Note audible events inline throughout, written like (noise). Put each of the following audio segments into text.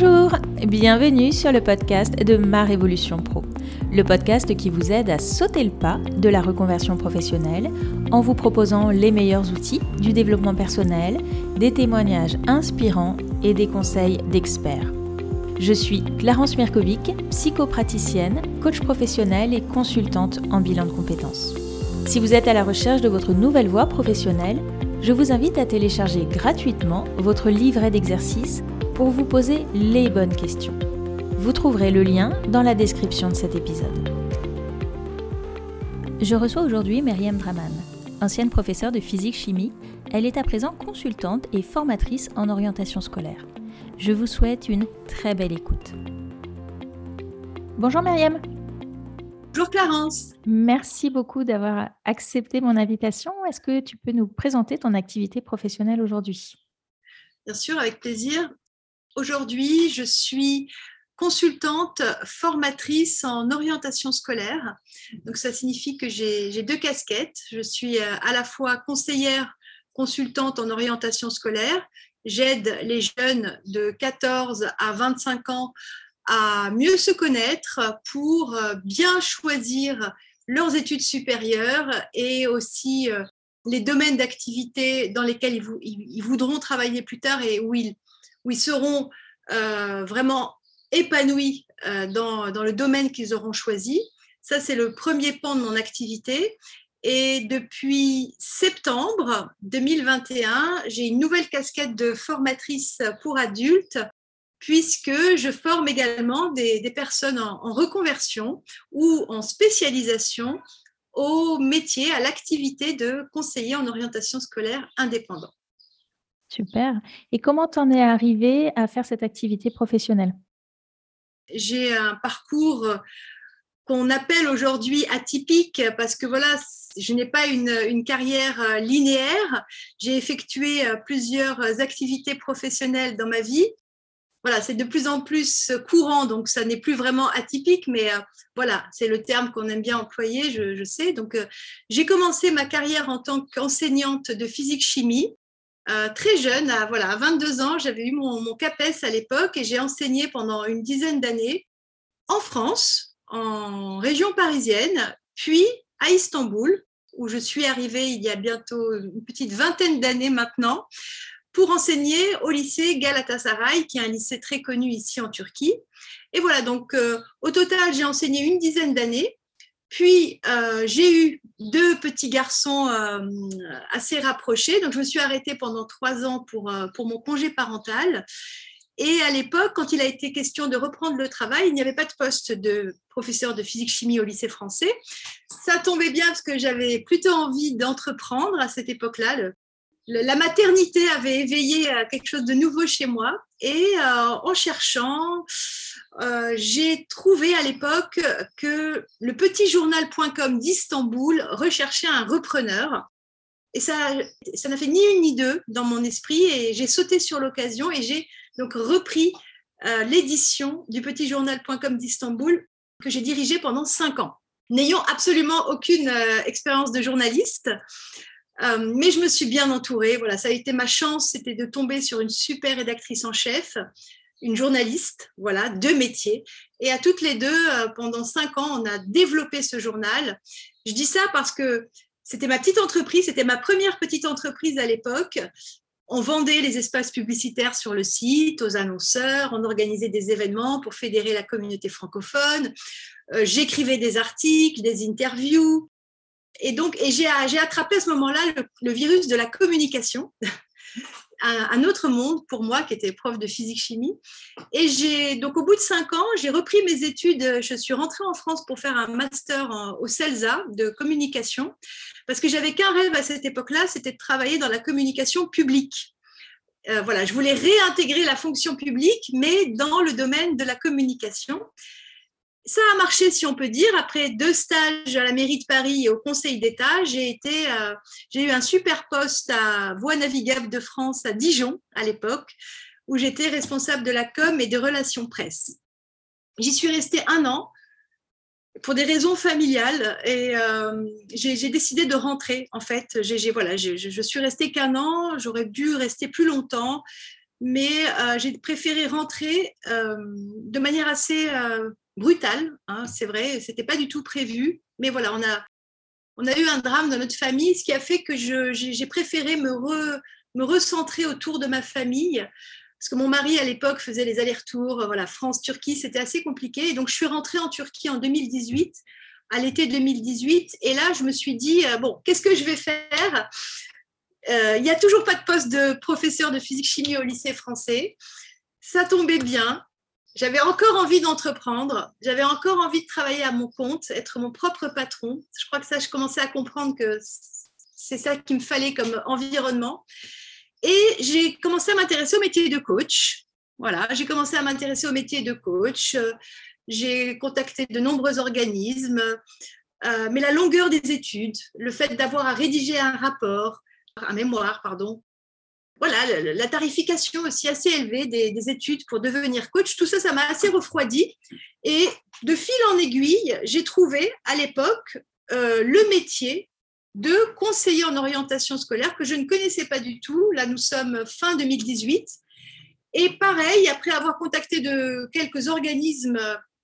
Bonjour, bienvenue sur le podcast de Ma Révolution Pro, le podcast qui vous aide à sauter le pas de la reconversion professionnelle en vous proposant les meilleurs outils du développement personnel, des témoignages inspirants et des conseils d'experts. Je suis Clarence Mirkovic, psychopraticienne, coach professionnelle et consultante en bilan de compétences. Si vous êtes à la recherche de votre nouvelle voie professionnelle, je vous invite à télécharger gratuitement votre livret d'exercices pour vous poser les bonnes questions. Vous trouverez le lien dans la description de cet épisode. Je reçois aujourd'hui Myriam Draman. Ancienne professeure de physique-chimie, elle est à présent consultante et formatrice en orientation scolaire. Je vous souhaite une très belle écoute. Bonjour Myriam. Bonjour Clarence. Merci beaucoup d'avoir accepté mon invitation. Est-ce que tu peux nous présenter ton activité professionnelle aujourd'hui? Bien sûr, avec plaisir. Aujourd'hui, je suis consultante formatrice en orientation scolaire. Donc ça signifie que j'ai deux casquettes. Je suis euh, à la fois conseillère consultante en orientation scolaire. J'aide les jeunes de 14 à 25 ans à mieux se connaître pour euh, bien choisir leurs études supérieures et aussi euh, les domaines d'activité dans lesquels ils, voudront travailler plus tard et où ils, où ils seront euh, vraiment épanouis euh, dans, le domaine qu'ils auront choisi. Ça, c'est le premier pan de mon activité. Et depuis septembre 2021, j'ai une nouvelle casquette de formatrice pour adultes puisque je forme également des, des personnes en, en, reconversion ou en spécialisation au métier, à l'activité de conseiller en orientation scolaire indépendant. Super. Et comment t'en es arrivé à faire cette activité professionnelle? J'ai un parcours qu'on appelle aujourd'hui atypique parce que voilà, je n'ai pas une, une, carrière euh, linéaire. J'ai effectué euh, plusieurs activités professionnelles dans ma vie. Voilà, c'est de plus en plus courant, donc ça n'est plus vraiment atypique, mais euh, voilà, c'est le terme qu'on aime bien employer, je, je sais. Donc, j'ai commencé ma carrière en tant qu'enseignante de physique-chimie euh, très jeune, à, voilà, 22 ans, j'avais eu mon, CAPES à l'époque et j'ai enseigné pendant une dizaine d'années en France, en région parisienne, puis à Istanbul, où je suis arrivée il y a bientôt une petite vingtaine d'années maintenant, pour enseigner au lycée Galatasaray, qui est un lycée très connu ici en Turquie. Et voilà, donc euh, au total, j'ai enseigné une dizaine d'années. Puis, euh, j'ai eu deux petits garçons euh, assez rapprochés. Donc, je me suis arrêtée pendant trois ans pour, euh, pour mon congé parental. Et à l'époque, quand il a été question de reprendre le travail, il n'y avait pas de poste de professeur de physique-chimie au lycée français. Ça tombait bien parce que j'avais plutôt envie d'entreprendre à cette époque-là. La maternité avait éveillé quelque chose de nouveau chez moi. Et en cherchant, euh, j'ai trouvé à l'époque que le petit journal.com d'Istanbul recherchait un repreneur. Et ça, ça n'a fait ni une ni deux dans mon esprit. Et j'ai sauté sur l'occasion et j'ai donc repris euh, l'édition du petit journal.com d'Istanbul que j'ai dirigé pendant cinq ans, n'ayant absolument aucune euh, expérience de journaliste. Mais je me suis bien entourée. Voilà, ça a été ma chance, c'était de tomber sur une super rédactrice en chef une journaliste, voilà, deux métiers. Et à toutes les deux, euh, pendant cinq ans, on a développé ce journal. Je dis ça parce que c'était ma petite entreprise, c'était ma première petite entreprise à l'époque. On vendait les espaces publicitaires sur le site aux annonceurs, on organisait des événements pour fédérer la communauté francophone, euh, j'écrivais des articles, des interviews. Et donc, et j'ai attrapé à ce moment-là le, le virus de la communication un, autre monde pour moi qui était prof de physique-chimie. Et j'ai donc au bout de cinq ans, j'ai repris mes études. Je suis rentrée en France pour faire un master au CELSA de communication parce que j'avais qu'un rêve à cette époque-là, c'était de travailler dans la communication publique. Euh, voilà, je voulais réintégrer la fonction publique, mais dans le domaine de la communication ça a marché, si on peut dire. Après deux stages à la mairie de Paris et au Conseil d'État, j'ai été, euh, j'ai eu un super poste à Voie navigable de France à Dijon à l'époque, où j'étais responsable de la com et des relations presse. J'y suis restée un an pour des raisons familiales et euh, j'ai décidé de rentrer. En fait, j'ai voilà, je suis restée qu'un an. J'aurais dû rester plus longtemps. mais j'ai préféré rentrer de manière assez brutale. Hein, c'est vrai, c'était pas du tout prévu, mais voilà, on a on a eu un drame dans notre famille, ce qui a fait que j'ai préféré me, recentrer autour de ma famille parce que mon mari à l'époque faisait les allers-retours, voilà, France-Turquie, c'était assez compliqué. Et donc je suis rentrée en Turquie en 2018, à l'été 2018, et là je me suis dit euh, bon, qu'est-ce que je vais faire? Euh, Il n'y a toujours pas de poste de professeur de physique-chimie au lycée français. Ça tombait bien. J'avais encore envie d'entreprendre, j'avais encore envie de travailler à mon compte, être mon propre patron. Je crois que ça, je commençais à comprendre que c'est ça qu'il me fallait comme environnement. Et j'ai commencé à m'intéresser au métier de coach. Voilà, j'ai commencé à m'intéresser au métier de coach. J'ai contacté de nombreux organismes. Euh, mais la longueur des études, le fait d'avoir à rédiger un rapport, un mémoire, pardon, voilà, la tarification aussi assez élevée des, études pour devenir coach, tout ça, ça m'a assez refroidi. Et de fil en aiguille, j'ai trouvé à l'époque euh, le métier de conseiller en orientation scolaire que je ne connaissais pas du tout. Là, nous sommes fin 2018. Et pareil, après avoir contacté de quelques organismes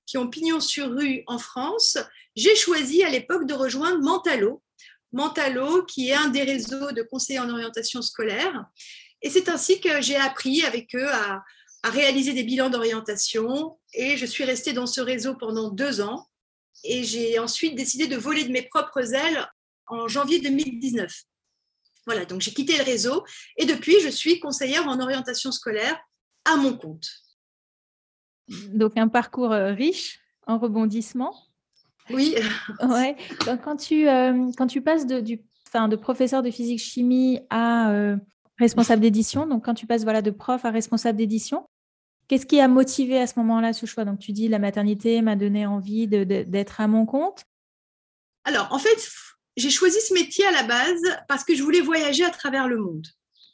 qui ont pignon sur rue en France, j'ai choisi à l'époque de rejoindre Mentalo. Mentalo, qui est un des réseaux de conseillers en orientation scolaire. Et c'est ainsi que j'ai appris avec eux à, à réaliser des bilans d'orientation. Et je suis restée dans ce réseau pendant deux ans. Et j'ai ensuite décidé de voler de mes propres ailes en janvier 2019. Voilà, donc j'ai quitté le réseau et depuis, je suis conseillère en orientation scolaire à mon compte. Donc un parcours euh, riche en rebondissement. Oui. (laughs) ouais. quand, tu, euh, quand tu passes de, du, de professeur de physique-chimie à euh, responsable d'édition, donc quand tu passes voilà, de prof à responsable d'édition, qu'est-ce qui a motivé à ce moment-là ce choix? Donc tu dis la maternité m'a donné envie d'être à mon compte. Alors en fait, j'ai choisi ce métier à la base parce que je voulais voyager à travers le monde.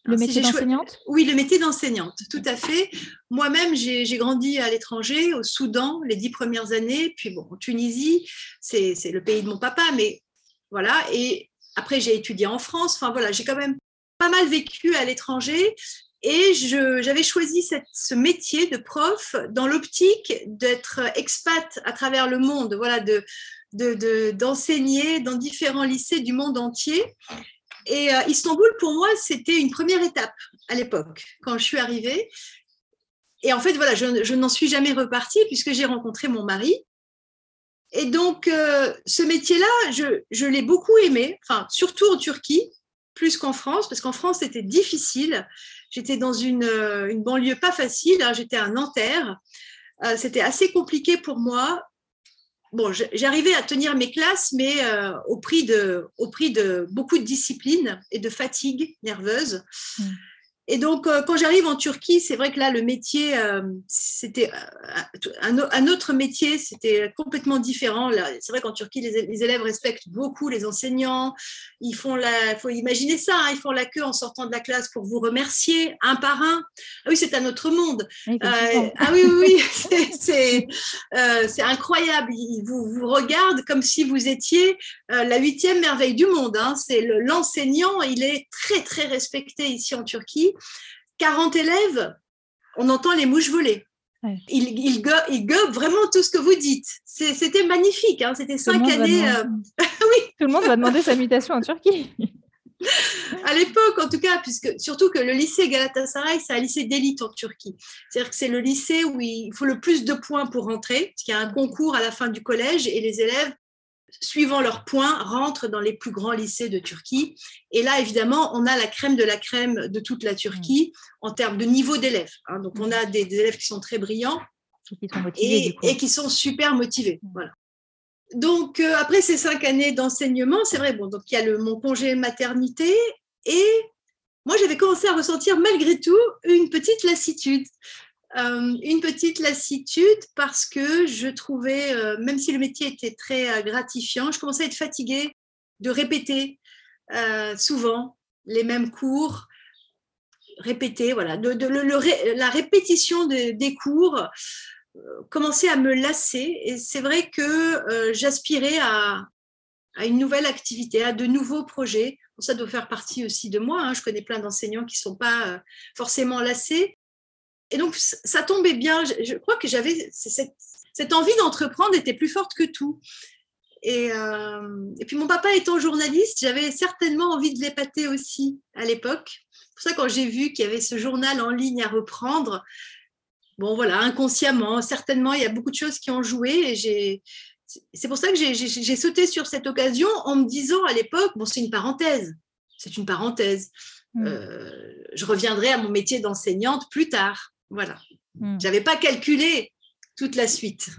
Le métier d'enseignante? Oui, le métier d'enseignante, tout à fait. Moi-même, j'ai grandi à l'étranger, au Soudan, les dix premières années, puis bon, en Tunisie, c'est le pays de mon papa, mais voilà. Et après, j'ai étudié en France. Enfin voilà, j'ai quand même pas mal vécu à l'étranger. Et j'avais choisi ce métier de prof dans l'optique d'être expat à travers le monde, voilà, de, d'enseigner dans différents lycées du monde entier. Et euh, Istanbul, pour moi, c'était une première étape à l'époque, quand je suis arrivée. Et en fait, voilà, je, n'en suis jamais repartie puisque j'ai rencontré mon mari. Et donc, euh, ce métier-là, je, je l'ai beaucoup aimé, enfin, surtout en Turquie, plus qu'en France, parce qu'en France, c'était difficile. J'étais dans une, euh, banlieue pas facile, hein, j'étais à Nanterre. c'était assez compliqué pour moi bon, j'arrivais à tenir mes classes, mais euh, au, prix de, beaucoup de discipline et de fatigue nerveuse. Mmh. Et donc, euh, quand j'arrive en Turquie, c'est vrai que là, le métier, euh, c'était euh, un, autre métier, c'était complètement différent. C'est vrai qu'en Turquie, les, élèves respectent beaucoup les enseignants. Ils font la, faut imaginer ça, hein, ils font la queue en sortant de la classe pour vous remercier un par un. Ah oui, c'est un autre monde. ah oui, oui, oui (laughs) c'est incroyable. Ils vous, vous regardent comme si vous étiez la huitième merveille du monde. Hein. C'est l'enseignant, il est très, très respecté ici en Turquie. 40 élèves, on entend les mouches voler. Il, il, gobe, vraiment tout ce que vous dites. C'était magnifique. Hein. C'était cinq années. Euh, (laughs) oui. Tout le monde va demander sa mutation en Turquie. (laughs) à l'époque, en tout cas, puisque surtout que le lycée Galatasaray, c'est un lycée d'élite en Turquie. C'est-à-dire que c'est le lycée où il faut le plus de points pour rentrer, parce qu'il y a un concours à la fin du collège et les élèves suivant leurs points, rentrent dans les plus grands lycées de Turquie. Et là, évidemment, on a la crème de la crème de toute la Turquie mm. en termes de niveau d'élèves. Hein. Donc, on mm. a des, élèves qui sont très brillants et, qui sont super motivés. Mm. Voilà. Donc, euh, après ces cinq années d'enseignement, c'est vrai, bon, donc il y a le, mon congé maternité et moi, j'avais commencé à ressentir malgré tout une petite lassitude. Euh, une petite lassitude parce que je trouvais, euh, même si le métier était très euh, gratifiant, je commençais à être fatiguée de répéter souvent les mêmes cours, répéter, voilà, la répétition des cours commençait à me lasser et c'est vrai que j'aspirais à, une nouvelle activité, à de nouveaux projets. Ça doit faire partie aussi de moi. Hein. Je connais plein d'enseignants qui ne sont pas forcément lassés, Et donc, ça tombait bien. Je, crois que j'avais cette, cette, envie d'entreprendre était plus forte que tout. Et, euh, et, puis, mon papa étant journaliste, j'avais certainement envie de l'épater aussi à l'époque. C'est pour ça, quand j'ai vu qu'il y avait ce journal en ligne à reprendre, bon, voilà, inconsciemment, certainement, il y a beaucoup de choses qui ont joué. Et j'ai, c'est pour ça que j'ai sauté sur cette occasion en me disant à l'époque, bon, c'est une parenthèse, c'est une parenthèse. Mm. Euh, je reviendrai à mon métier d'enseignante plus tard. Voilà. Mm. Je n'avais pas calculé toute la suite.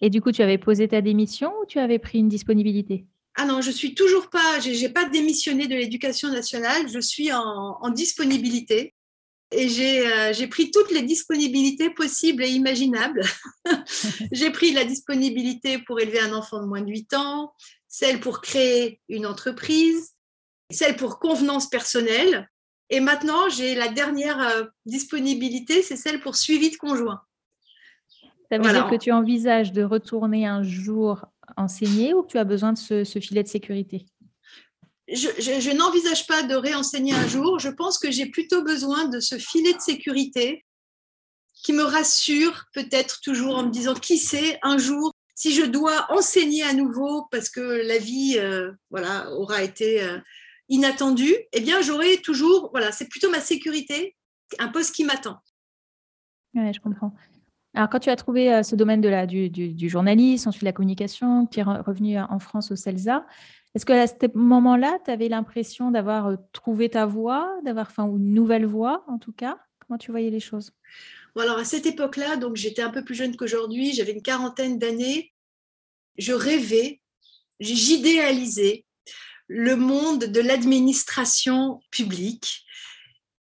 Et du coup, tu avais posé ta démission ou tu avais pris une disponibilité? Ah non, je suis toujours pas, j'ai pas démissionné de l'éducation nationale, je suis en, disponibilité. Et euh, j'ai pris toutes les disponibilités possibles et imaginables. (laughs) j'ai pris la disponibilité pour élever un enfant de moins de 8 ans, celle pour créer une entreprise, celle pour convenance personnelle, et maintenant, j'ai la dernière euh, disponibilité, c'est celle pour suivi de conjoint. Ça veut dire que tu envisages de retourner un jour enseigner ou que tu as besoin de ce, filet de sécurité? Je, n'envisage pas de réenseigner un jour. Je pense que j'ai plutôt besoin de ce filet de sécurité qui me rassure peut-être toujours en me disant qui sait un jour si je dois enseigner à nouveau parce que la vie euh, voilà aura été euh, inattendu, eh bien, j'aurai toujours, voilà, c'est plutôt ma sécurité, un poste qui m'attend. Oui, je comprends. Alors, quand tu as trouvé euh, ce domaine de la, du, du, journalisme, ensuite la communication, tu es revenu en France au CELSA, est-ce que à ce moment-là, tu avais l'impression d'avoir euh, trouvé ta voie, d'avoir enfin, une nouvelle voie en tout cas? Comment tu voyais les choses? Bon, Alors, à cette époque-là, donc j'étais un peu plus jeune qu'aujourd'hui, j'avais une quarantaine d'années, je rêvais, j'idéalisais le monde de l'administration publique.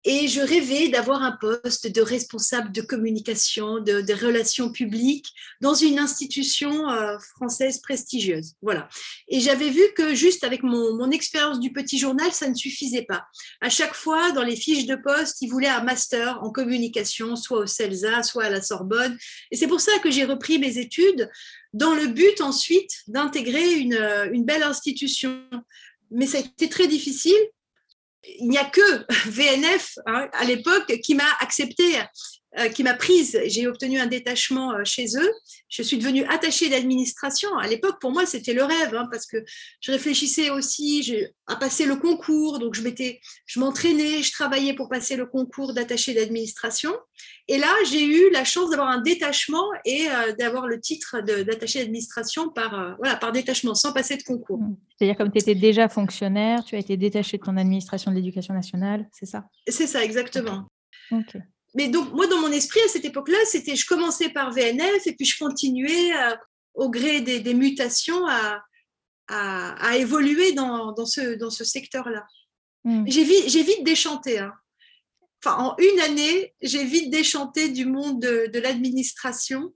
Et je rêvais d'avoir un poste de responsable de communication, de, relations publiques dans une institution euh, française prestigieuse. Voilà. Et j'avais vu que juste avec mon, mon expérience du petit journal, ça ne suffisait pas. À chaque fois, dans les fiches de poste, ils voulaient un master en communication, soit au CELSA, soit à la Sorbonne. Et c'est pour ça que j'ai repris mes études dans le but ensuite d'intégrer une, une belle institution mais ça a été très difficile. Il n'y a que VNF hein, à l'époque qui m'a accepté, qui m'a prise. J'ai obtenu un détachement euh, chez eux. Je suis devenue attachée d'administration. À l'époque, pour moi, c'était le rêve, hein, parce que je réfléchissais aussi à passer le concours. Donc, je m'étais, je m'entraînais, je travaillais pour passer le concours d'attaché d'administration. Et là, j'ai eu la chance d'avoir un détachement et euh, d'avoir le titre d'attaché d'administration par, euh, voilà, par détachement, sans passer de concours. Mmh. C'est-à-dire comme tu étais déjà fonctionnaire, tu as été détaché de ton administration de l'éducation nationale, c'est ça? C'est ça, exactement. Mais donc, moi, dans mon esprit, à cette époque-là, c'était je commençais par VNF et puis je continuais euh, au gré des, mutations à, à, évoluer dans, dans, ce, dans ce secteur-là. Mmh. J'ai vite, déchanté. Hein en une année, j'ai vite déchanté du monde de, l'administration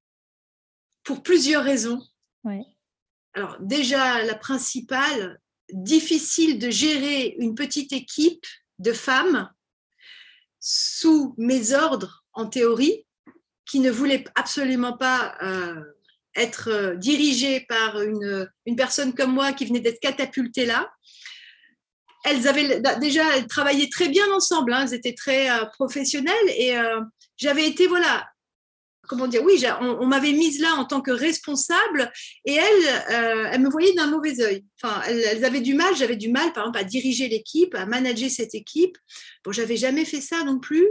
pour plusieurs raisons. Alors déjà, la principale, difficile de gérer une petite équipe de femmes sous mes ordres en théorie, qui ne voulaient absolument pas euh, être dirigées par une, une, personne comme moi qui venait d'être catapultée là elles avaient déjà elles travaillaient très bien ensemble, hein. elles étaient très euh, professionnelles et euh, j'avais été voilà comment dire oui on, m'avait mise là en tant que responsable et elles euh, elles me voyaient d'un mauvais œil. Enfin elles, avaient du mal, j'avais du mal par exemple à diriger l'équipe, à manager cette équipe. Bon j'avais jamais fait ça non plus.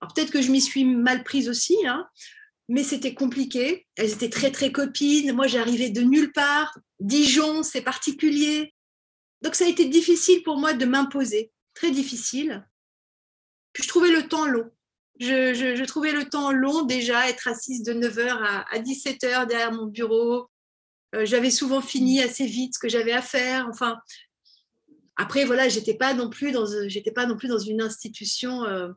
Alors peut-être que je m'y suis mal prise aussi. Hein, mais c'était compliqué. Elles étaient très, très copines. Moi, j'arrivais de nulle part. Dijon, c'est particulier. Donc ça a été difficile pour moi de m'imposer, très difficile. Puis je trouvais le temps long. Je, trouvais le temps long déjà, être assise de 9h à, 17h derrière mon bureau. Euh, j'avais souvent fini assez vite ce que j'avais à faire. Enfin, après, voilà, j'étais pas non plus dans, une institution euh,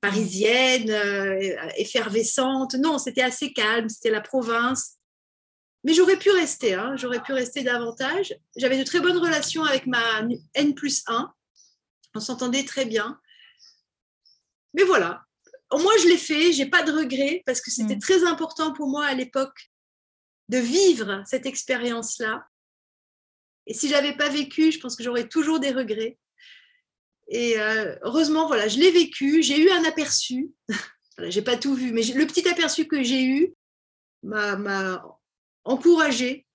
parisienne, euh, effervescente. Non, c'était assez calme, c'était la province. Mais j'aurais pu rester, hein. j'aurais pu rester davantage. J'avais de très bonnes relations avec ma N plus 1. On s'entendait très bien. Mais voilà, moins je l'ai fait, j'ai pas de regrets parce que c'était mm. très important pour moi à l'époque de vivre cette expérience-là. Et si j'avais pas vécu, je pense que j'aurais toujours des regrets. Et euh, heureusement, voilà, je l'ai vécu, j'ai eu un aperçu (laughs) Voilà, j'ai pas tout vu, mais le petit aperçu que j'ai eu m'a encouragé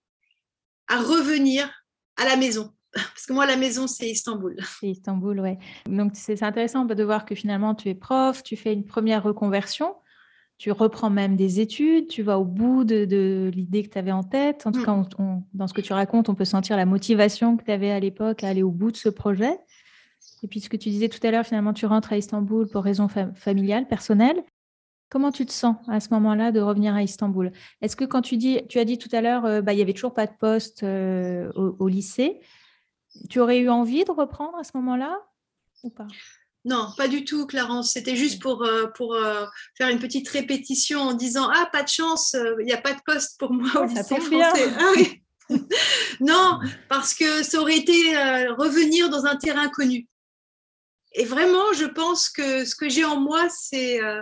à revenir à la maison. Parce que moi, la maison, c'est Istanbul. (laughs) C'est Istanbul, ouais. Donc, c'est intéressant de voir que finalement, tu es prof, tu fais une première reconversion, tu reprends même des études, tu vas au bout de, l'idée que tu avais en tête. En tout mm. cas, dans ce que tu racontes, on peut sentir la motivation que tu avais à l'époque à aller au bout de ce projet. Et puis, ce que tu disais tout à l'heure, finalement, tu rentres à Istanbul pour raisons familiales, personnelles. Comment tu te sens à ce moment-là de revenir à Istanbul? Est-ce que quand tu dis, tu as dit tout à l'heure, euh, bah, il n'y avait toujours pas de poste euh, au, lycée, tu aurais eu envie de reprendre à ce moment-là ou pas? Non, pas du tout, Clarence. C'était juste pour, euh, pour faire une petite répétition en disant Ah, pas de chance, il n'y a pas de poste pour moi au lycée français. Ah, oui. (laughs) (laughs) non, parce que ça aurait été revenir dans un terrain connu. Et vraiment, je pense que ce que j'ai en moi, c'est. Euh,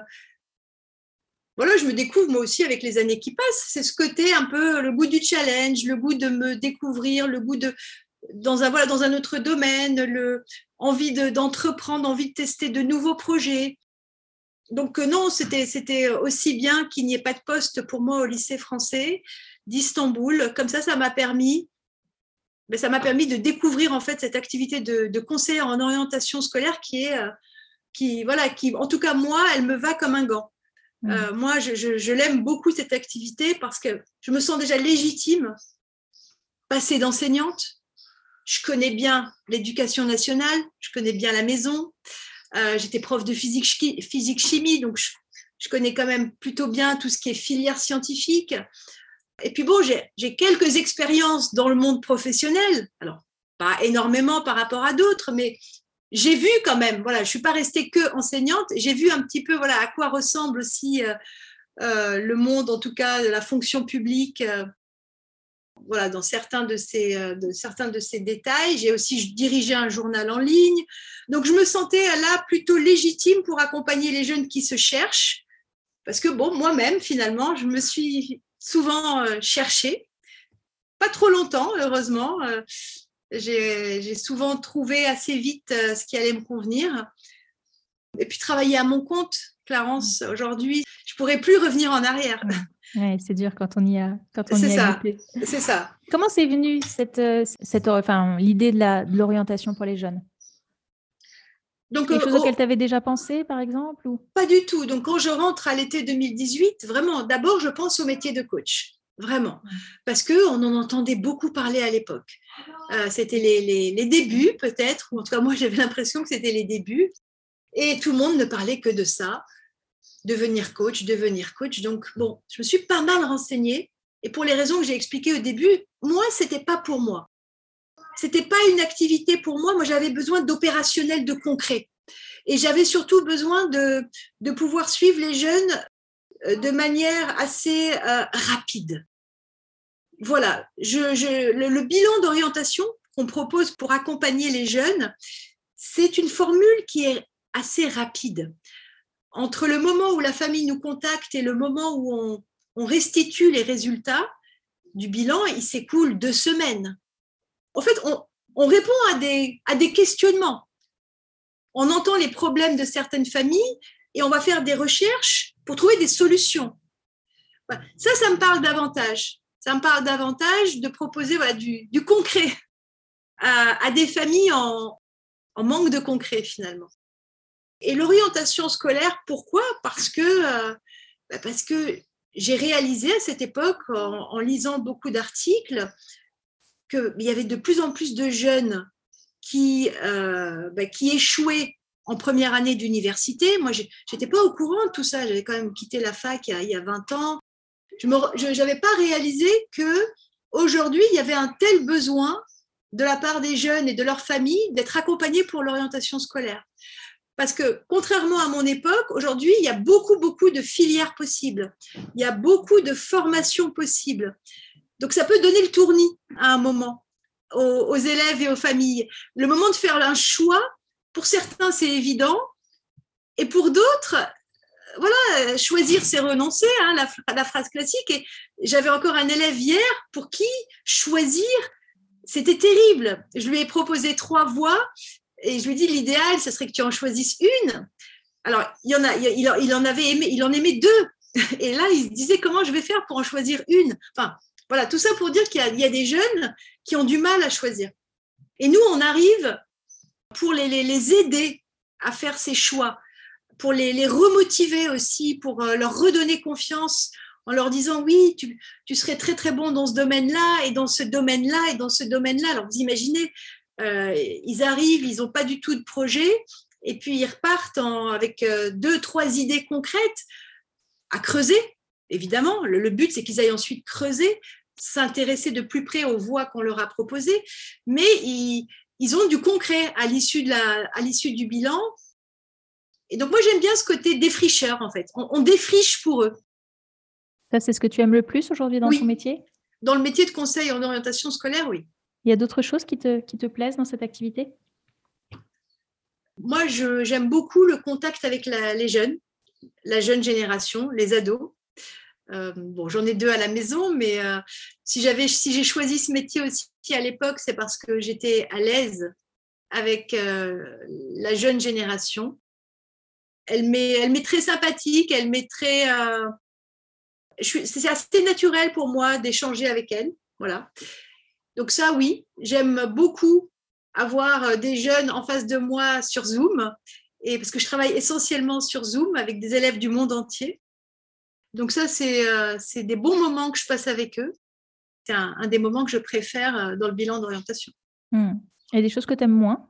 voilà, je me découvre moi aussi avec les années qui passent. C'est ce côté un peu le goût du challenge, le goût de me découvrir, le goût de. Dans un, voilà, dans un autre domaine, le, envie d'entreprendre, envie de tester de nouveaux projets. Donc, euh, non, c'était aussi bien qu'il n'y ait pas de poste pour moi au lycée français d'Istanbul. Comme ça, ça m'a permis ben, ça m'a permis de découvrir en fait cette activité de, de conseiller en orientation scolaire qui est, euh, qui, voilà, qui, en tout cas moi, elle me va comme un gant. Mmh. Euh, moi, je, je, l'aime beaucoup cette activité parce que je me sens déjà légitime, passer d'enseignante. Je connais bien l'éducation nationale, je connais bien la maison. Euh, j'étais prof de physique, physique chimie, donc je, connais quand même plutôt bien tout ce qui est filière scientifique. Et puis bon, j'ai quelques expériences dans le monde professionnel. Alors, pas énormément par rapport à d'autres, mais j'ai vu quand même, voilà, je suis pas restée que enseignante, j'ai vu un petit peu, voilà, à quoi ressemble aussi euh, euh, le monde, en tout cas, de la fonction publique, voilà, dans certains de ces, de certains de ces détails. J'ai aussi dirigé un journal en ligne, donc je me sentais là plutôt légitime pour accompagner les jeunes qui se cherchent, parce que bon, moi-même, finalement, je me suis souvent euh, cherché. Pas trop longtemps, heureusement. Euh, j'ai souvent trouvé assez vite euh, ce qui allait me convenir. Et puis travailler à mon compte, Clarence, aujourd'hui, je pourrais plus revenir en arrière. C'est dur quand on y a quand on C'est ça. C'est ça. Comment c'est venu cette, cette enfin, l'idée de l'orientation pour les jeunes? Donc, Quelque chose auquel tu avais déjà pensé, par exemple ou... Pas du tout. Donc, quand je rentre à l'été 2018, vraiment, d'abord, je pense au métier de coach. Vraiment. Parce qu'on en entendait beaucoup parler à l'époque. Euh, c'était les, les, débuts, peut-être, ou en tout cas, moi, (laughs) j'avais l'impression que c'était les débuts. Et tout le monde ne parlait que de ça, devenir coach, devenir coach. Donc, bon, je me suis pas mal renseignée. Et pour les raisons que j'ai expliquées au début, moi, c'était pas pour moi c'était pas une activité pour moi. Moi, j'avais besoin d'opérationnel, de concret. Et j'avais surtout besoin de, pouvoir suivre les jeunes euh, de manière assez euh, rapide. Voilà, le, bilan d'orientation qu'on propose pour accompagner les jeunes, c'est une formule qui est assez rapide. Entre le moment où la famille nous contacte et le moment où on, restitue les résultats du bilan, il s'écoule deux semaines en fait, on, répond à des, à des questionnements. On entend les problèmes de certaines familles et on va faire des recherches pour trouver des solutions. Ça, ça me parle davantage. Ça me parle davantage de proposer du, concret à, des familles en, manque de concret finalement. Et l'orientation scolaire, pourquoi? Parce que, euh, bah, parce que j'ai réalisé à cette époque, en lisant beaucoup d'articles, qu'il y avait de plus en plus de jeunes qui, euh, bah, échouaient en première année d'université. Moi, je n'étais pas au courant de tout ça. J'avais quand même quitté la fac il y a, 20 ans. Je n'avais pas réalisé que aujourd'hui il y avait un tel besoin de la part des jeunes et de leurs familles d'être accompagnés pour l'orientation scolaire. Parce que contrairement à mon époque, aujourd'hui, il y a beaucoup, beaucoup de filières possibles. Il y a beaucoup de formations possibles. Donc ça peut donner le tournis à un moment aux, élèves et aux familles. Le moment de faire un choix, pour certains c'est évident, et pour d'autres, voilà, choisir c'est renoncer, hein, la, phrase classique. Et j'avais encore un élève hier pour qui choisir, c'était terrible. Je lui ai proposé trois voies et je lui dit l'idéal, ce serait que tu en choisisses une. Alors, il, en avait aimé, il en aimait deux. (laughs) Et là, il se disait comment je vais faire pour en choisir une? Enfin, voilà, tout ça pour dire qu'il y, a des jeunes qui ont du mal à choisir. Et nous, on arrive pour les, les, aider à faire ces choix, pour les, les remotiver aussi, pour euh, leur redonner confiance en leur disant oui, tu, tu serais très très bon dans ce domaine-là et dans ce domaine-là et dans ce domaine-là. Alors vous imaginez, euh, ils arrivent, ils n'ont pas du tout de projet et puis ils repartent avec euh, deux, trois idées concrètes à creuser. Évidemment, le, le but c'est qu'ils aillent ensuite creuser, s'intéresser de plus près aux voies qu'on leur a proposées, mais ils, ils ont du concret à l'issue du bilan. Et donc moi j'aime bien ce côté défricheur en fait. on défriche pour eux. Ça, c'est ce que tu aimes le plus aujourd'hui dans ton métier? Dans le métier de conseil en orientation scolaire, oui. Il y a d'autres choses qui te, qui te plaisent dans cette activité? Moi, j'aime beaucoup le contact avec les jeunes, la jeune génération, les ados. Euh, bon, j'en ai deux à la maison, mais euh, si j'avais, si j'ai choisi ce métier aussi à l'époque, c'est parce que j'étais à l'aise avec euh, la jeune génération. Elle m'est, elle m'est très sympathique, elle m'est très, c'est assez naturel pour moi d'échanger avec elle. Voilà. Donc ça, oui, j'aime beaucoup avoir euh, des jeunes en face de moi sur Zoom, et parce que je travaille essentiellement sur Zoom avec des élèves du monde entier. Donc ça, c'est euh, des bons moments que je passe avec eux. C'est un, des moments que je préfère euh, dans le bilan d'orientation. Il y a des choses que tu aimes moins?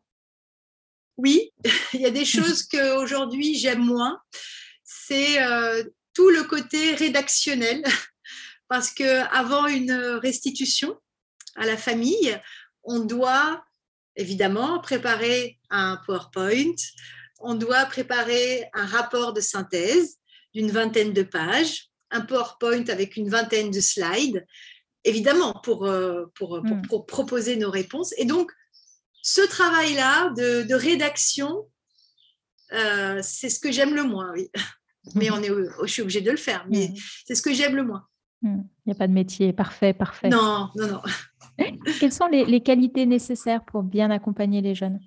Oui, (laughs) il y a des choses qu'aujourd'hui j'aime moins. C'est tout le côté rédactionnel, (laughs) parce que avant une restitution à la famille, on doit évidemment préparer un PowerPoint, on doit préparer un rapport de synthèse d'une vingtaine de pages, un PowerPoint avec une vingtaine de slides, évidemment pour, euh, pour, hmm. proposer nos réponses. Et donc, ce travail-là de, rédaction, euh, c'est ce que j'aime le moins, oui (laughs) mais on est, je suis obligée de le faire. Mais mm. c'est ce que j'aime le moins. Mm. Il n'y a pas de métier parfait, parfait. Non, non, non. (laughs) Quelles sont les, qualités nécessaires pour bien accompagner les jeunes?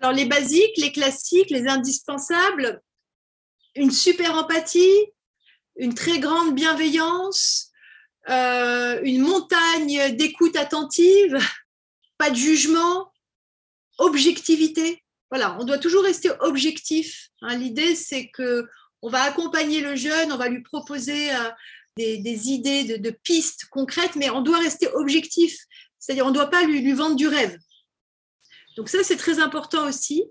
Alors, les basiques, les classiques, les indispensables, une super empathie, une très grande bienveillance, euh, une montagne d'écoute attentive, pas de jugement, objectivité voilà, on doit toujours rester objectif. Hein. L'idée, c'est que on va accompagner le jeune, on va lui proposer euh, des, idées de, pistes concrètes, mais on doit rester objectif. C'est-à-dire, on ne doit pas lui, vendre du rêve. Donc ça, c'est très important aussi.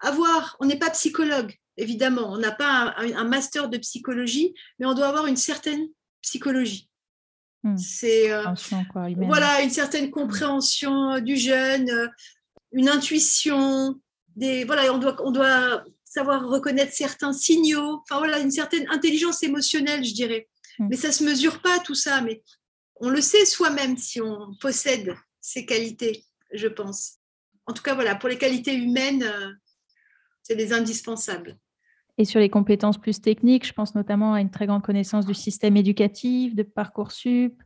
Avoir, on n'est pas psychologue, évidemment, on n'a pas un, master de psychologie, mais on doit avoir une certaine psychologie. Hmm. C'est euh, voilà une certaine compréhension du jeune, euh, une intuition, voilà, on doit, on doit savoir reconnaître certains signaux, enfin voilà, une certaine intelligence émotionnelle, je dirais. Mm. Mais ça se mesure pas tout ça, mais on le sait soi-même si on possède ces qualités, je pense. En tout cas, voilà, pour les qualités humaines, euh, c'est des indispensables. Et sur les compétences plus techniques, je pense notamment à une très grande connaissance du système éducatif, de Parcoursup,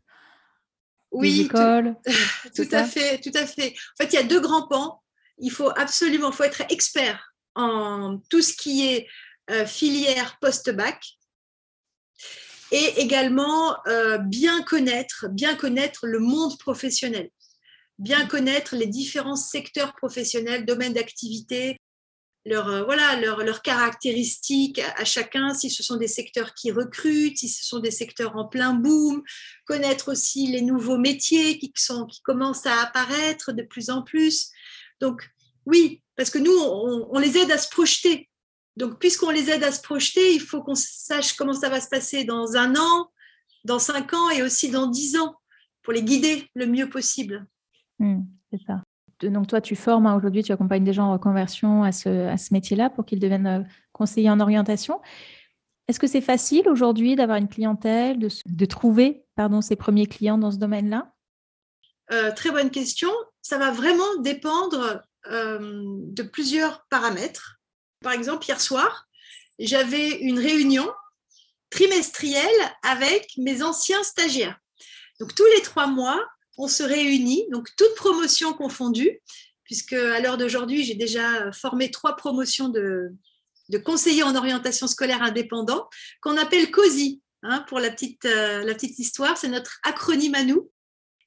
oui, écoles. (laughs) Tout, tout à fait, tout à fait. En fait, il y a deux grands pans il faut absolument faut être expert en tout ce qui est euh, filière post-bac et également euh, bien connaître, bien connaître le monde professionnel, bien connaître les différents secteurs professionnels, domaines d'activité, leurs euh, voilà, leur, caractéristiques à, chacun, si ce sont des secteurs qui recrutent, si ce sont des secteurs en plein boom, connaître aussi les nouveaux métiers qui, sont, qui commencent à apparaître de plus en plus. Donc, oui, parce que nous, on, les aide à se projeter. Donc, puisqu'on les aide à se projeter, il faut qu'on sache comment ça va se passer dans un an, dans cinq ans et aussi dans dix ans, pour les guider le mieux possible. Hmm, c'est ça. Donc, toi, tu formes hein, aujourd'hui, tu accompagnes des gens en reconversion à ce, à ce métier-là pour qu'ils deviennent euh, conseillers en orientation. Est-ce que c'est facile aujourd'hui d'avoir une clientèle, de, de trouver pardon, ses premiers clients dans ce domaine-là? Euh, Très bonne question ça va vraiment dépendre euh, de plusieurs paramètres. Par exemple, hier soir, j'avais une réunion trimestrielle avec mes anciens stagiaires. Donc tous les trois mois, on se réunit, donc toutes promotions confondues, puisque à l'heure d'aujourd'hui, j'ai déjà formé trois promotions de, conseillers en orientation scolaire indépendant qu'on appelle COSI. Hein, pour euh, la petite histoire, c'est notre acronyme à nous.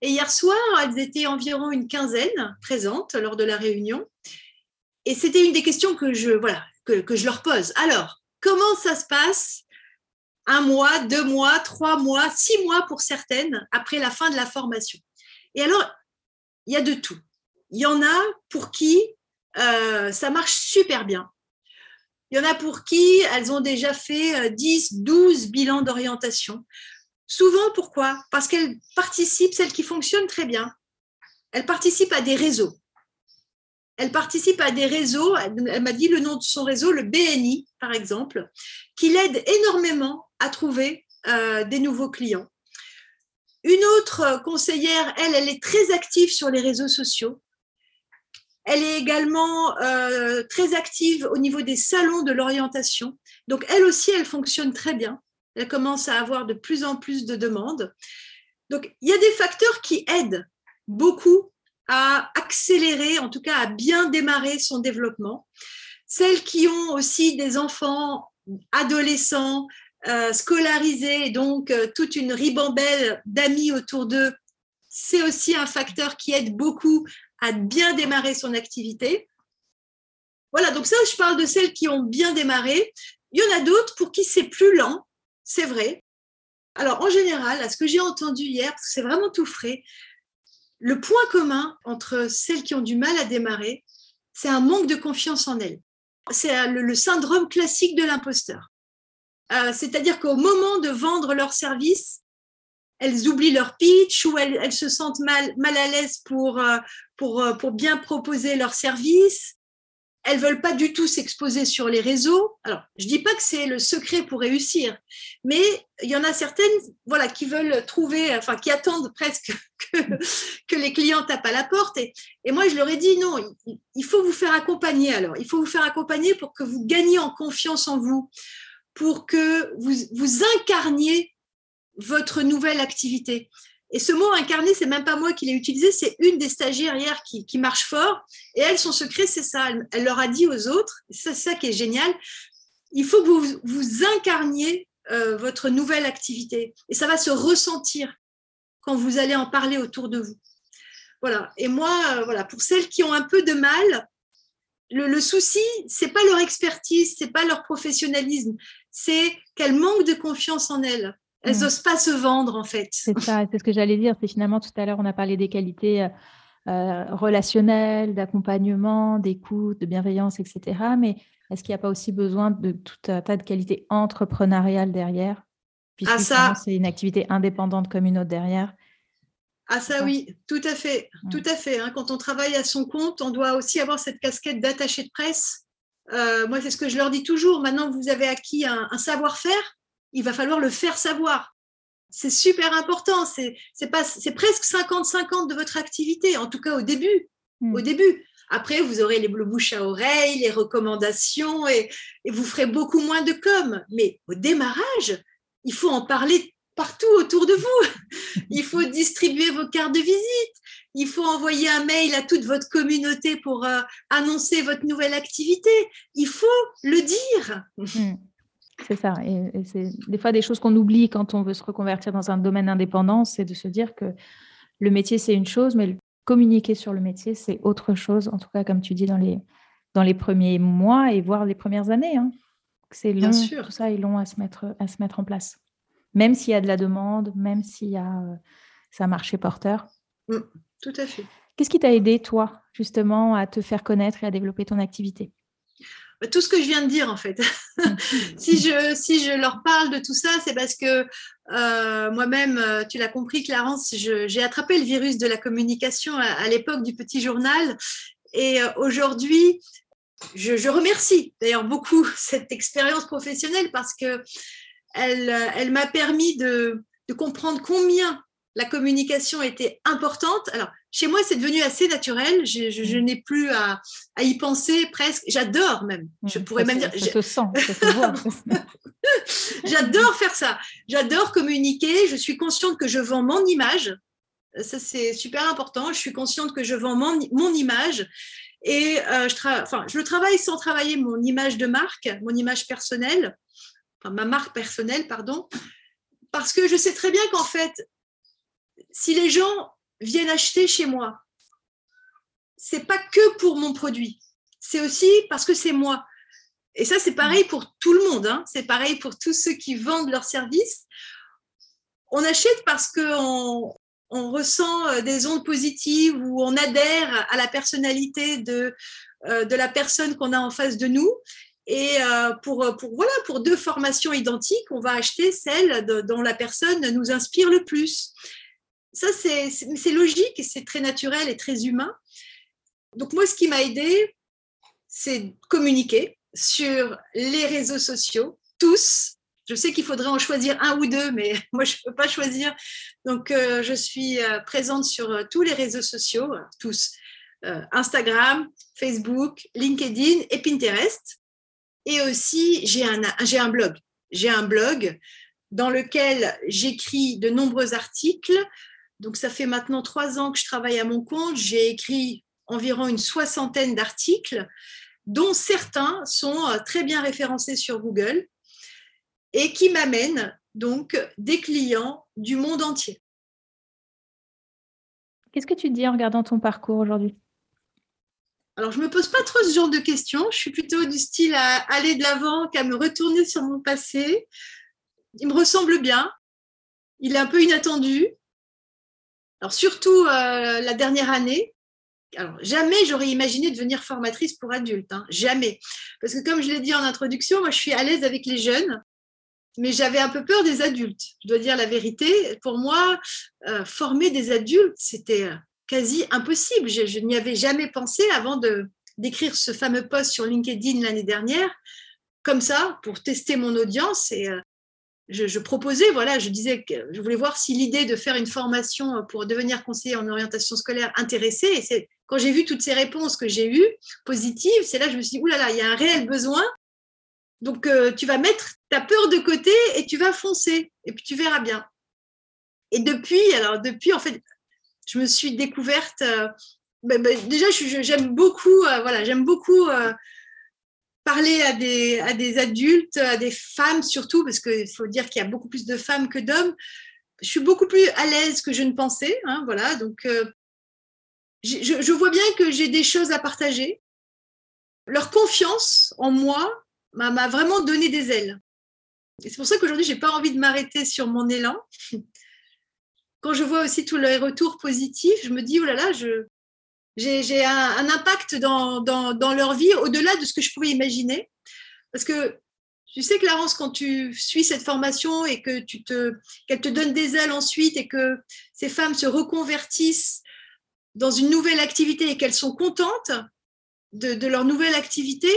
Et hier soir, elles étaient environ une quinzaine présentes lors de la réunion. Et c'était une des questions que je, leur pose. Alors, comment ça se passe un mois, deux mois, trois mois, six mois pour certaines après la fin de la formation? Et alors, il y a de tout. Il y en a pour qui euh, ça marche super bien. Il y en a pour qui elles ont déjà fait 10, euh, 12 bilans d'orientation. Souvent, pourquoi? Parce qu'elles participent, celles qui fonctionnent très bien, elles participent à des réseaux. Elle participe à des réseaux, elle m'a dit le nom de son réseau, le BNI par exemple, qui l'aide énormément à trouver euh, des nouveaux clients. Une autre conseillère, elle, elle est très active sur les réseaux sociaux. Elle est également euh, très active au niveau des salons de l'orientation. Donc, elle aussi, elle fonctionne très bien. Elle commence à avoir de plus en plus de demandes. Donc, il y a des facteurs qui aident beaucoup à accélérer, en tout cas à bien démarrer son développement. Celles qui ont aussi des enfants adolescents, euh, scolarisés, donc euh, toute une ribambelle d'amis autour d'eux, c'est aussi un facteur qui aide beaucoup à bien démarrer son activité. Voilà, donc ça, je parle de celles qui ont bien démarré. Il y en a d'autres pour qui c'est plus lent, c'est vrai. Alors, en général, à ce que j'ai entendu hier, c'est vraiment tout frais, le point commun entre celles qui ont du mal à démarrer, c'est un manque de confiance en elles. C'est le, syndrome classique de l'imposteur. Euh, c'est-à-dire qu'au moment de vendre leur service, elles oublient leur pitch ou elles, se sentent mal, à l'aise euh, euh, pour bien proposer leur service elles veulent pas du tout s'exposer sur les réseaux. Alors, je dis pas que c'est le secret pour réussir, mais il y en a certaines, voilà, qui veulent trouver, enfin, qui attendent presque (laughs) que, les clients tapent à la porte. Et, moi, je leur ai dit non, il, faut vous faire accompagner. Alors, il faut vous faire accompagner pour que vous gagniez en confiance en vous, pour que vous incarniez votre nouvelle activité. Et ce mot incarné, c'est même pas moi qui l'ai utilisé, c'est une des stagiaires hier qui, marche fort. Et elle, son secret, c'est ça. Elle, leur a dit aux autres, c'est ça qui est génial, il faut que vous, vous incarniez euh, votre nouvelle activité. Et ça va se ressentir quand vous allez en parler autour de vous. Voilà. Et moi, euh, voilà, pour celles qui ont un peu de mal, le, le souci, c'est pas leur expertise, c'est pas leur professionnalisme, c'est qu'elles manquent de confiance en elles. Elles n'osent mm. pas se vendre, en fait. C'est ça, c'est ce que j'allais dire. C'est finalement, tout à l'heure, on a parlé des qualités euh, euh, relationnelles, d'accompagnement, d'écoute, de bienveillance, etc. Mais est-ce qu'il n'y a pas aussi besoin de tout un tas de qualités entrepreneuriales derrière? Puisque ah, ça... c'est une activité indépendante comme une autre derrière. Ah ça oui, tout à fait, tout à fait. Hein. Quand on travaille à son compte, on doit aussi avoir cette casquette d'attaché de presse. Euh, moi, c'est ce que je leur dis toujours. Maintenant, vous avez acquis un savoir-faire il va falloir le faire savoir. C'est super important. C'est presque 50-50 de votre activité, en tout cas au début. Hmm. Au début. Après, vous aurez les bouche à oreille, les recommandations et, vous ferez beaucoup moins de com. Mais au démarrage, il faut en parler partout autour de vous. (laughs) Il faut distribuer vos cartes de visite. Il faut envoyer un mail à toute votre communauté pour euh, annoncer votre nouvelle activité. Il faut le dire. Hmm. C'est ça. Et, c'est des fois des choses qu'on oublie quand on veut se reconvertir dans un domaine indépendant, c'est de se dire que le métier, c'est une chose, mais communiquer sur le métier, c'est autre chose. En tout cas, comme tu dis, dans les, dans les premiers mois et voire les premières années. Hein. C'est long, sûr. tout ça est long à se mettre, à se mettre en place. Même s'il y a de la demande, même s'il y a euh, ça marché porteur. Mmh, tout à fait. Qu'est-ce qui t'a aidé, toi, justement, à te faire connaître et à développer ton activité? Tout ce que je viens de dire en fait. (laughs) si, je, leur parle de tout ça, c'est parce que euh, moi-même, euh, tu l'as compris Clarence, j'ai attrapé le virus de la communication à, l'époque du petit journal et euh, aujourd'hui, je, remercie d'ailleurs beaucoup (laughs) cette expérience professionnelle parce que elle, elle m'a permis de, de comprendre combien la communication était importante. Alors, chez moi, c'est devenu assez naturel. Je, je, mm. n'ai plus à, à, y penser presque. J'adore même. Je mm. pourrais même dire. Je te sens. J'adore faire ça. J'adore communiquer. Je suis consciente que je vends mon image. Ça, c'est super important. Je suis consciente que je vends mon, mon image. Et je, enfin, je le travaille sans travailler mon image de marque, mon image personnelle, enfin ma marque personnelle, pardon, parce que je sais très bien qu'en fait, si les gens viennent acheter chez moi, c'est pas que pour mon produit, c'est aussi parce que c'est moi. Et ça, c'est pareil pour tout le monde. Hein. C'est pareil pour tous ceux qui vendent leurs services. On achète parce qu'on on ressent euh, des ondes positives ou on adhère à la personnalité de, euh, de la personne qu'on a en face de nous. Et euh, pour, pour, voilà, pour deux formations identiques, on va acheter celle dont la personne nous inspire le plus. Ça, c'est logique, c'est très naturel et très humain. Donc moi, ce qui m'a aidé, c'est communiquer sur les réseaux sociaux, tous, je sais qu'il faudrait en choisir un ou deux, mais (laughs) moi, je ne peux pas choisir. Donc, euh, je suis euh, présente sur euh, tous les réseaux sociaux, tous. Instagram, Facebook, LinkedIn et Pinterest. Et aussi, j'ai un, j'ai un blog. J'ai un blog dans lequel j'écris de nombreux articles. Donc, ça fait maintenant trois ans que je travaille à mon compte. J'ai écrit environ une soixantaine d'articles, dont certains sont très bien référencés sur Google et qui m'amène donc des clients du monde entier. Qu'est-ce que tu dis en regardant ton parcours aujourd'hui? Alors, je ne me pose pas trop ce genre de questions. Je suis plutôt du style à aller de l'avant qu'à me retourner sur mon passé. Il me ressemble bien. Il est un peu inattendu. Alors, surtout euh, la dernière année. Jamais j'aurais imaginé devenir formatrice pour adultes. Hein. Jamais. Parce que, comme je l'ai dit en introduction, moi, je suis à l'aise avec les jeunes mais j'avais un peu peur des adultes. Je dois dire la vérité. Pour moi, euh, former des adultes, c'était euh, quasi impossible. Je, n'y avais jamais pensé avant d'écrire ce fameux post sur LinkedIn l'année dernière, comme ça, pour tester mon audience. Et je, proposais, voilà, je disais que je voulais voir si l'idée de faire une formation pour devenir conseiller en orientation scolaire intéressait. Et c'est quand j'ai vu toutes ces réponses que j'ai eues positives, c'est là que je me suis dit, oulala, il y a un réel besoin. Donc, euh, tu vas mettre ta peur de côté et tu vas foncer. Et puis, tu verras bien. Et depuis, alors, depuis, en fait, je me suis découverte. Euh, ben, ben, déjà, j'aime beaucoup, euh, voilà, j'aime beaucoup parler à des, adultes, à des femmes surtout, parce qu'il faut dire qu'il y a beaucoup plus de femmes que d'hommes. Je suis beaucoup plus à l'aise que je ne pensais. Hein, voilà, donc, je, je vois bien que j'ai des choses à partager. Leur confiance en moi m'a vraiment donné des ailes. C'est pour ça qu'aujourd'hui, je n'ai pas envie de m'arrêter sur mon élan. Quand je vois aussi tous les retours positifs, je me dis, oh là là, j'ai un, impact dans, dans, leur vie au-delà de ce que je pouvais imaginer. Parce que tu sais, Clarence, quand tu suis cette formation et que tu te, qu'elle te donne des ailes ensuite et que ces femmes se reconvertissent dans une nouvelle activité et qu'elles sont contentes de, de leur nouvelle activité,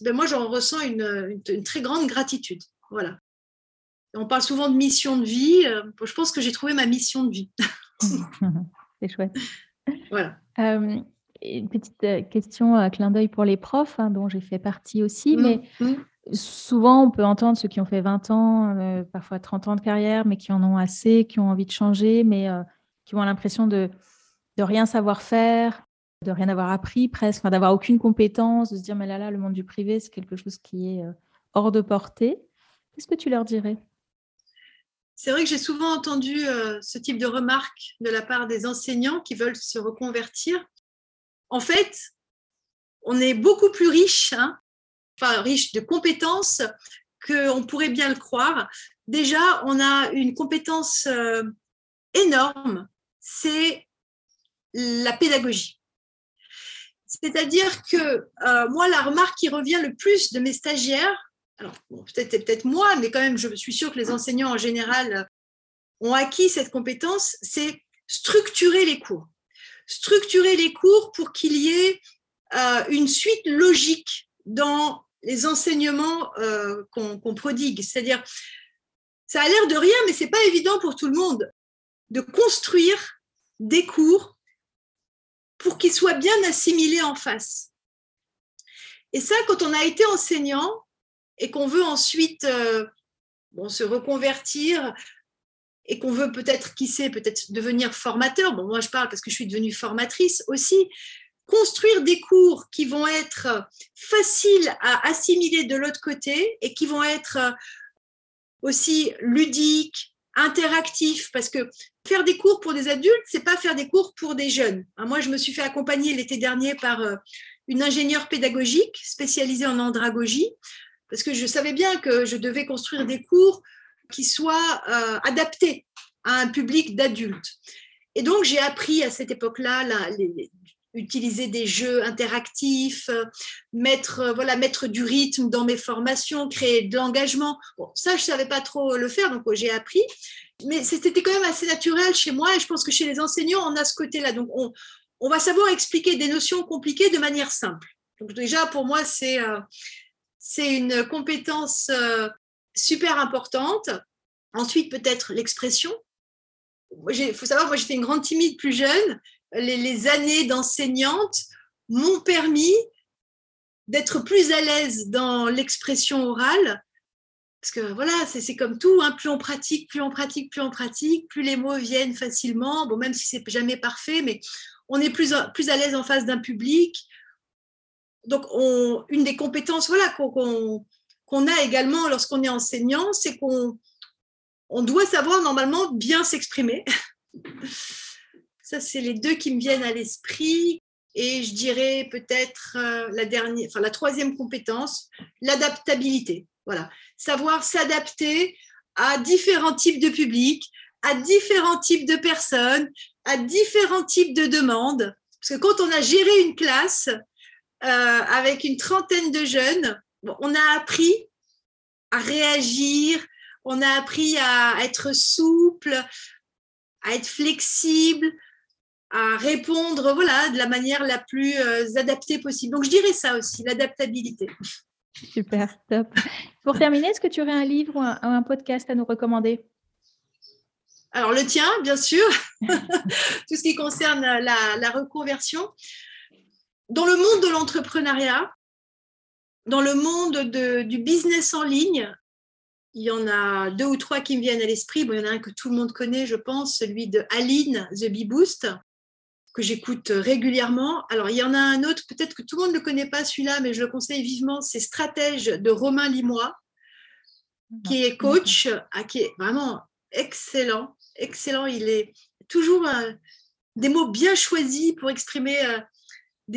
ben moi, j'en ressens une, très grande gratitude. Voilà. On parle souvent de mission de vie. Euh, je pense que j'ai trouvé ma mission de vie. (laughs) (laughs) C'est chouette. Voilà. Euh, une petite euh, question, à clin d'œil pour les profs, hein, dont j'ai fait partie aussi, mmh, mais mmh. souvent on peut entendre ceux qui ont fait 20 ans, parfois 30 ans de carrière, mais qui en ont assez, qui ont envie de changer, mais qui ont l'impression de, de rien savoir faire, de rien avoir appris presque, d'avoir aucune compétence, de se dire mais là là, le monde du privé, c'est quelque chose qui est euh, hors de portée. Qu'est-ce que tu leur dirais? C'est vrai que j'ai souvent entendu euh, ce type de remarques de la part des enseignants qui veulent se reconvertir. En fait, on est beaucoup plus riche, hein, enfin riche de compétences qu'on pourrait bien le croire. Déjà, on a une compétence euh, énorme, c'est la pédagogie. C'est-à-dire que euh, moi, la remarque qui revient le plus de mes stagiaires, alors peut-être peut-être moi, mais quand même, je suis sûre que les enseignants en général euh, ont acquis cette compétence, c'est structurer les cours. Structurer les cours pour qu'il y ait euh, une suite logique dans les enseignements qu'on prodigue. C'est-à-dire, ça a l'air de rien, mais c'est pas évident pour tout le monde de construire des cours pour qu'il soit bien assimilé en face. Et ça, quand on a été enseignant et qu'on veut ensuite euh, se reconvertir et qu'on veut peut-être, qui sait, peut-être devenir formateur. Bon, moi, je parle parce que je suis devenue formatrice aussi. construire des cours qui vont être faciles à assimiler de l'autre côté et qui vont être aussi ludiques, interactifs, parce que faire des cours pour des adultes, c'est pas faire des cours pour des jeunes. Moi, je me suis fait accompagner l'été dernier par euh, une ingénieure pédagogique spécialisée en andragogie, parce que je savais bien que je devais construire des cours qui soient euh, adaptés à un public d'adultes. Et donc, j'ai appris à cette époque-là utiliser des jeux interactifs, euh, mettre, voilà, mettre du rythme dans mes formations, créer de l'engagement. Bon, ça, je ne savais pas trop le faire, donc j'ai appris mais c'était quand même assez naturel chez moi et je pense que chez les enseignants, on a ce côté-là. Donc, on, on, va savoir expliquer des notions compliquées de manière simple. Donc, déjà, pour moi, c'est euh, c'est une compétence euh, super importante. Ensuite, peut-être l'expression. Il faut savoir, moi, j'étais une grande timide plus jeune. Les, années d'enseignante m'ont permis d'être plus à l'aise dans l'expression orale parce que voilà, c'est comme tout, hein, plus on pratique, plus on pratique, plus on pratique, plus les mots viennent facilement, bon, même si c'est jamais parfait, mais on est plus, plus à l'aise en face d'un public. Donc, on, une des compétences voilà, qu'on a également lorsqu'on est enseignant, c'est qu'on on doit savoir normalement bien s'exprimer. (laughs) Ça, c'est les deux qui me viennent à l'esprit. Et je dirais peut-être euh, la dernière, enfin la troisième compétence, l'adaptabilité. Voilà, savoir s'adapter à différents types de publics, à différents types de personnes, à différents types de demandes. Parce que quand on a géré une classe avec une trentaine de jeunes, on a appris à réagir, on a appris à être souple, à être flexible, à répondre voilà, de la manière la plus euh, adaptée possible. Donc je dirais ça aussi, l'adaptabilité. Super, top. Pour terminer, est-ce que tu aurais un livre ou un, podcast à nous recommander? Alors, le tien, bien sûr, (laughs) tout ce qui concerne la, reconversion. Dans le monde de l'entrepreneuriat, dans le monde du business en ligne, il y en a deux ou trois qui me viennent à l'esprit. Bon, il y en a un que tout le monde connaît, je pense, celui de Aline, The Bee Boost que j'écoute régulièrement. Alors, il y en a un autre, peut-être que tout le monde ne le connaît pas celui-là, mais je le conseille vivement, c'est Stratège de Romain Limois, qui est coach, ah, qui est vraiment excellent, excellent. Il est toujours euh, des mots bien choisis pour exprimer euh,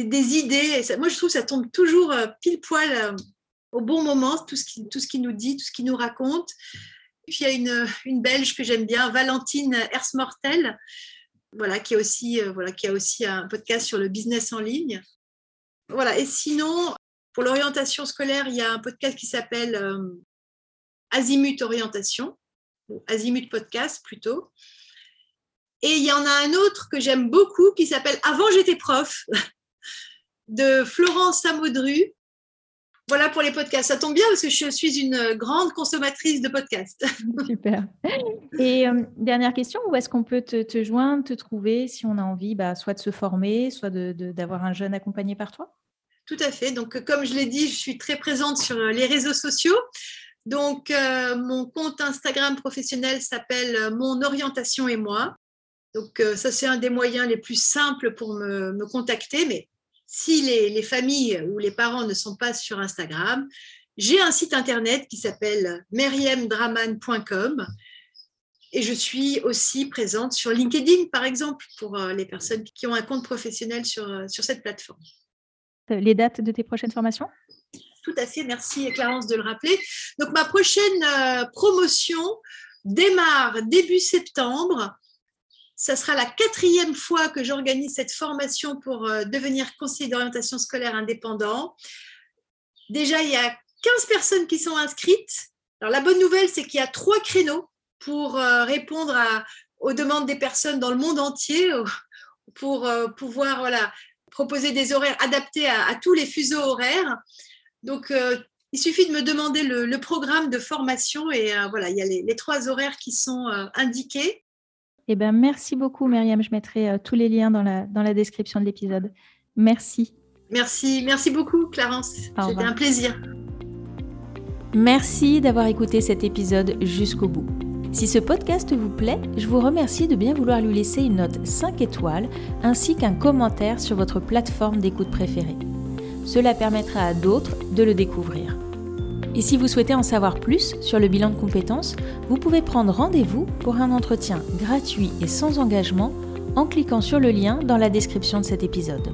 des, idées. moi, je trouve que ça tombe toujours euh, pile poil au bon moment, tout ce qu'il tout ce qui nous dit, tout ce qu'il nous raconte. puis, il y a une, une Belge que j'aime bien, Valentine Hersmortel, voilà, qui, a aussi, euh, voilà, qui a aussi un podcast sur le business en ligne. Voilà, et sinon, pour l'orientation scolaire, il y a un podcast qui s'appelle euh, Azimut Orientation, ou Azimut Podcast plutôt. Et il y en a un autre que j'aime beaucoup qui s'appelle Avant j'étais prof de Florence Samodru, voilà pour les podcasts. Ça tombe bien parce que je suis une grande consommatrice de podcasts. (laughs) Super. Et euh, dernière question, où est-ce qu'on peut te, joindre, te trouver si on a envie bah, soit de se former, soit d'avoir un jeune accompagné par toi? Tout à fait. Donc, comme je l'ai dit, je suis très présente sur les réseaux sociaux. Donc, euh, mon compte Instagram professionnel s'appelle Mon orientation et moi. Donc, euh, ça, c'est un des moyens les plus simples pour me, me contacter. Mais si les, familles ou les parents ne sont pas sur Instagram, j'ai un site internet qui s'appelle meriemdraman.com et je suis aussi présente sur LinkedIn, par exemple, pour euh, les personnes qui ont un compte professionnel sur, euh, sur cette plateforme. Les dates de tes prochaines formations? Tout à fait, merci Clarence de le rappeler. Donc ma prochaine euh, promotion démarre début septembre ça sera la quatrième fois que j'organise cette formation pour euh, devenir conseiller d'orientation scolaire indépendant. Déjà, il y a 15 personnes qui sont inscrites. Alors, la bonne nouvelle, c'est qu'il y a trois créneaux pour euh, répondre aux demandes des personnes dans le monde entier, pour euh, pouvoir voilà, proposer des horaires adaptés à, tous les fuseaux horaires. Donc, il suffit de me demander le, programme de formation et voilà, il y a les trois horaires qui sont indiqués. Eh ben, merci beaucoup, Myriam. Je mettrai euh, tous les liens dans la, dans la description de l'épisode. Merci. Merci, merci beaucoup, Clarence. C'était un plaisir. Merci d'avoir écouté cet épisode jusqu'au bout. Si ce podcast vous plaît, je vous remercie de bien vouloir lui laisser une note 5 étoiles ainsi qu'un commentaire sur votre plateforme d'écoute préférée. Cela permettra à d'autres de le découvrir. Et si vous souhaitez en savoir plus sur le bilan de compétences, vous pouvez prendre rendez-vous pour un entretien gratuit et sans engagement en cliquant sur le lien dans la description de cet épisode.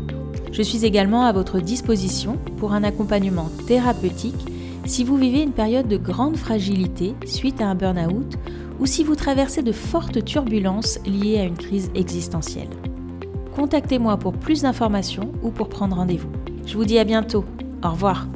Je suis également à votre disposition pour un accompagnement thérapeutique si vous vivez une période de grande fragilité suite à un burn-out ou si vous traversez de fortes turbulences liées à une crise existentielle. Contactez-moi pour plus d'informations ou pour prendre rendez-vous. Je vous dis à bientôt. Au revoir.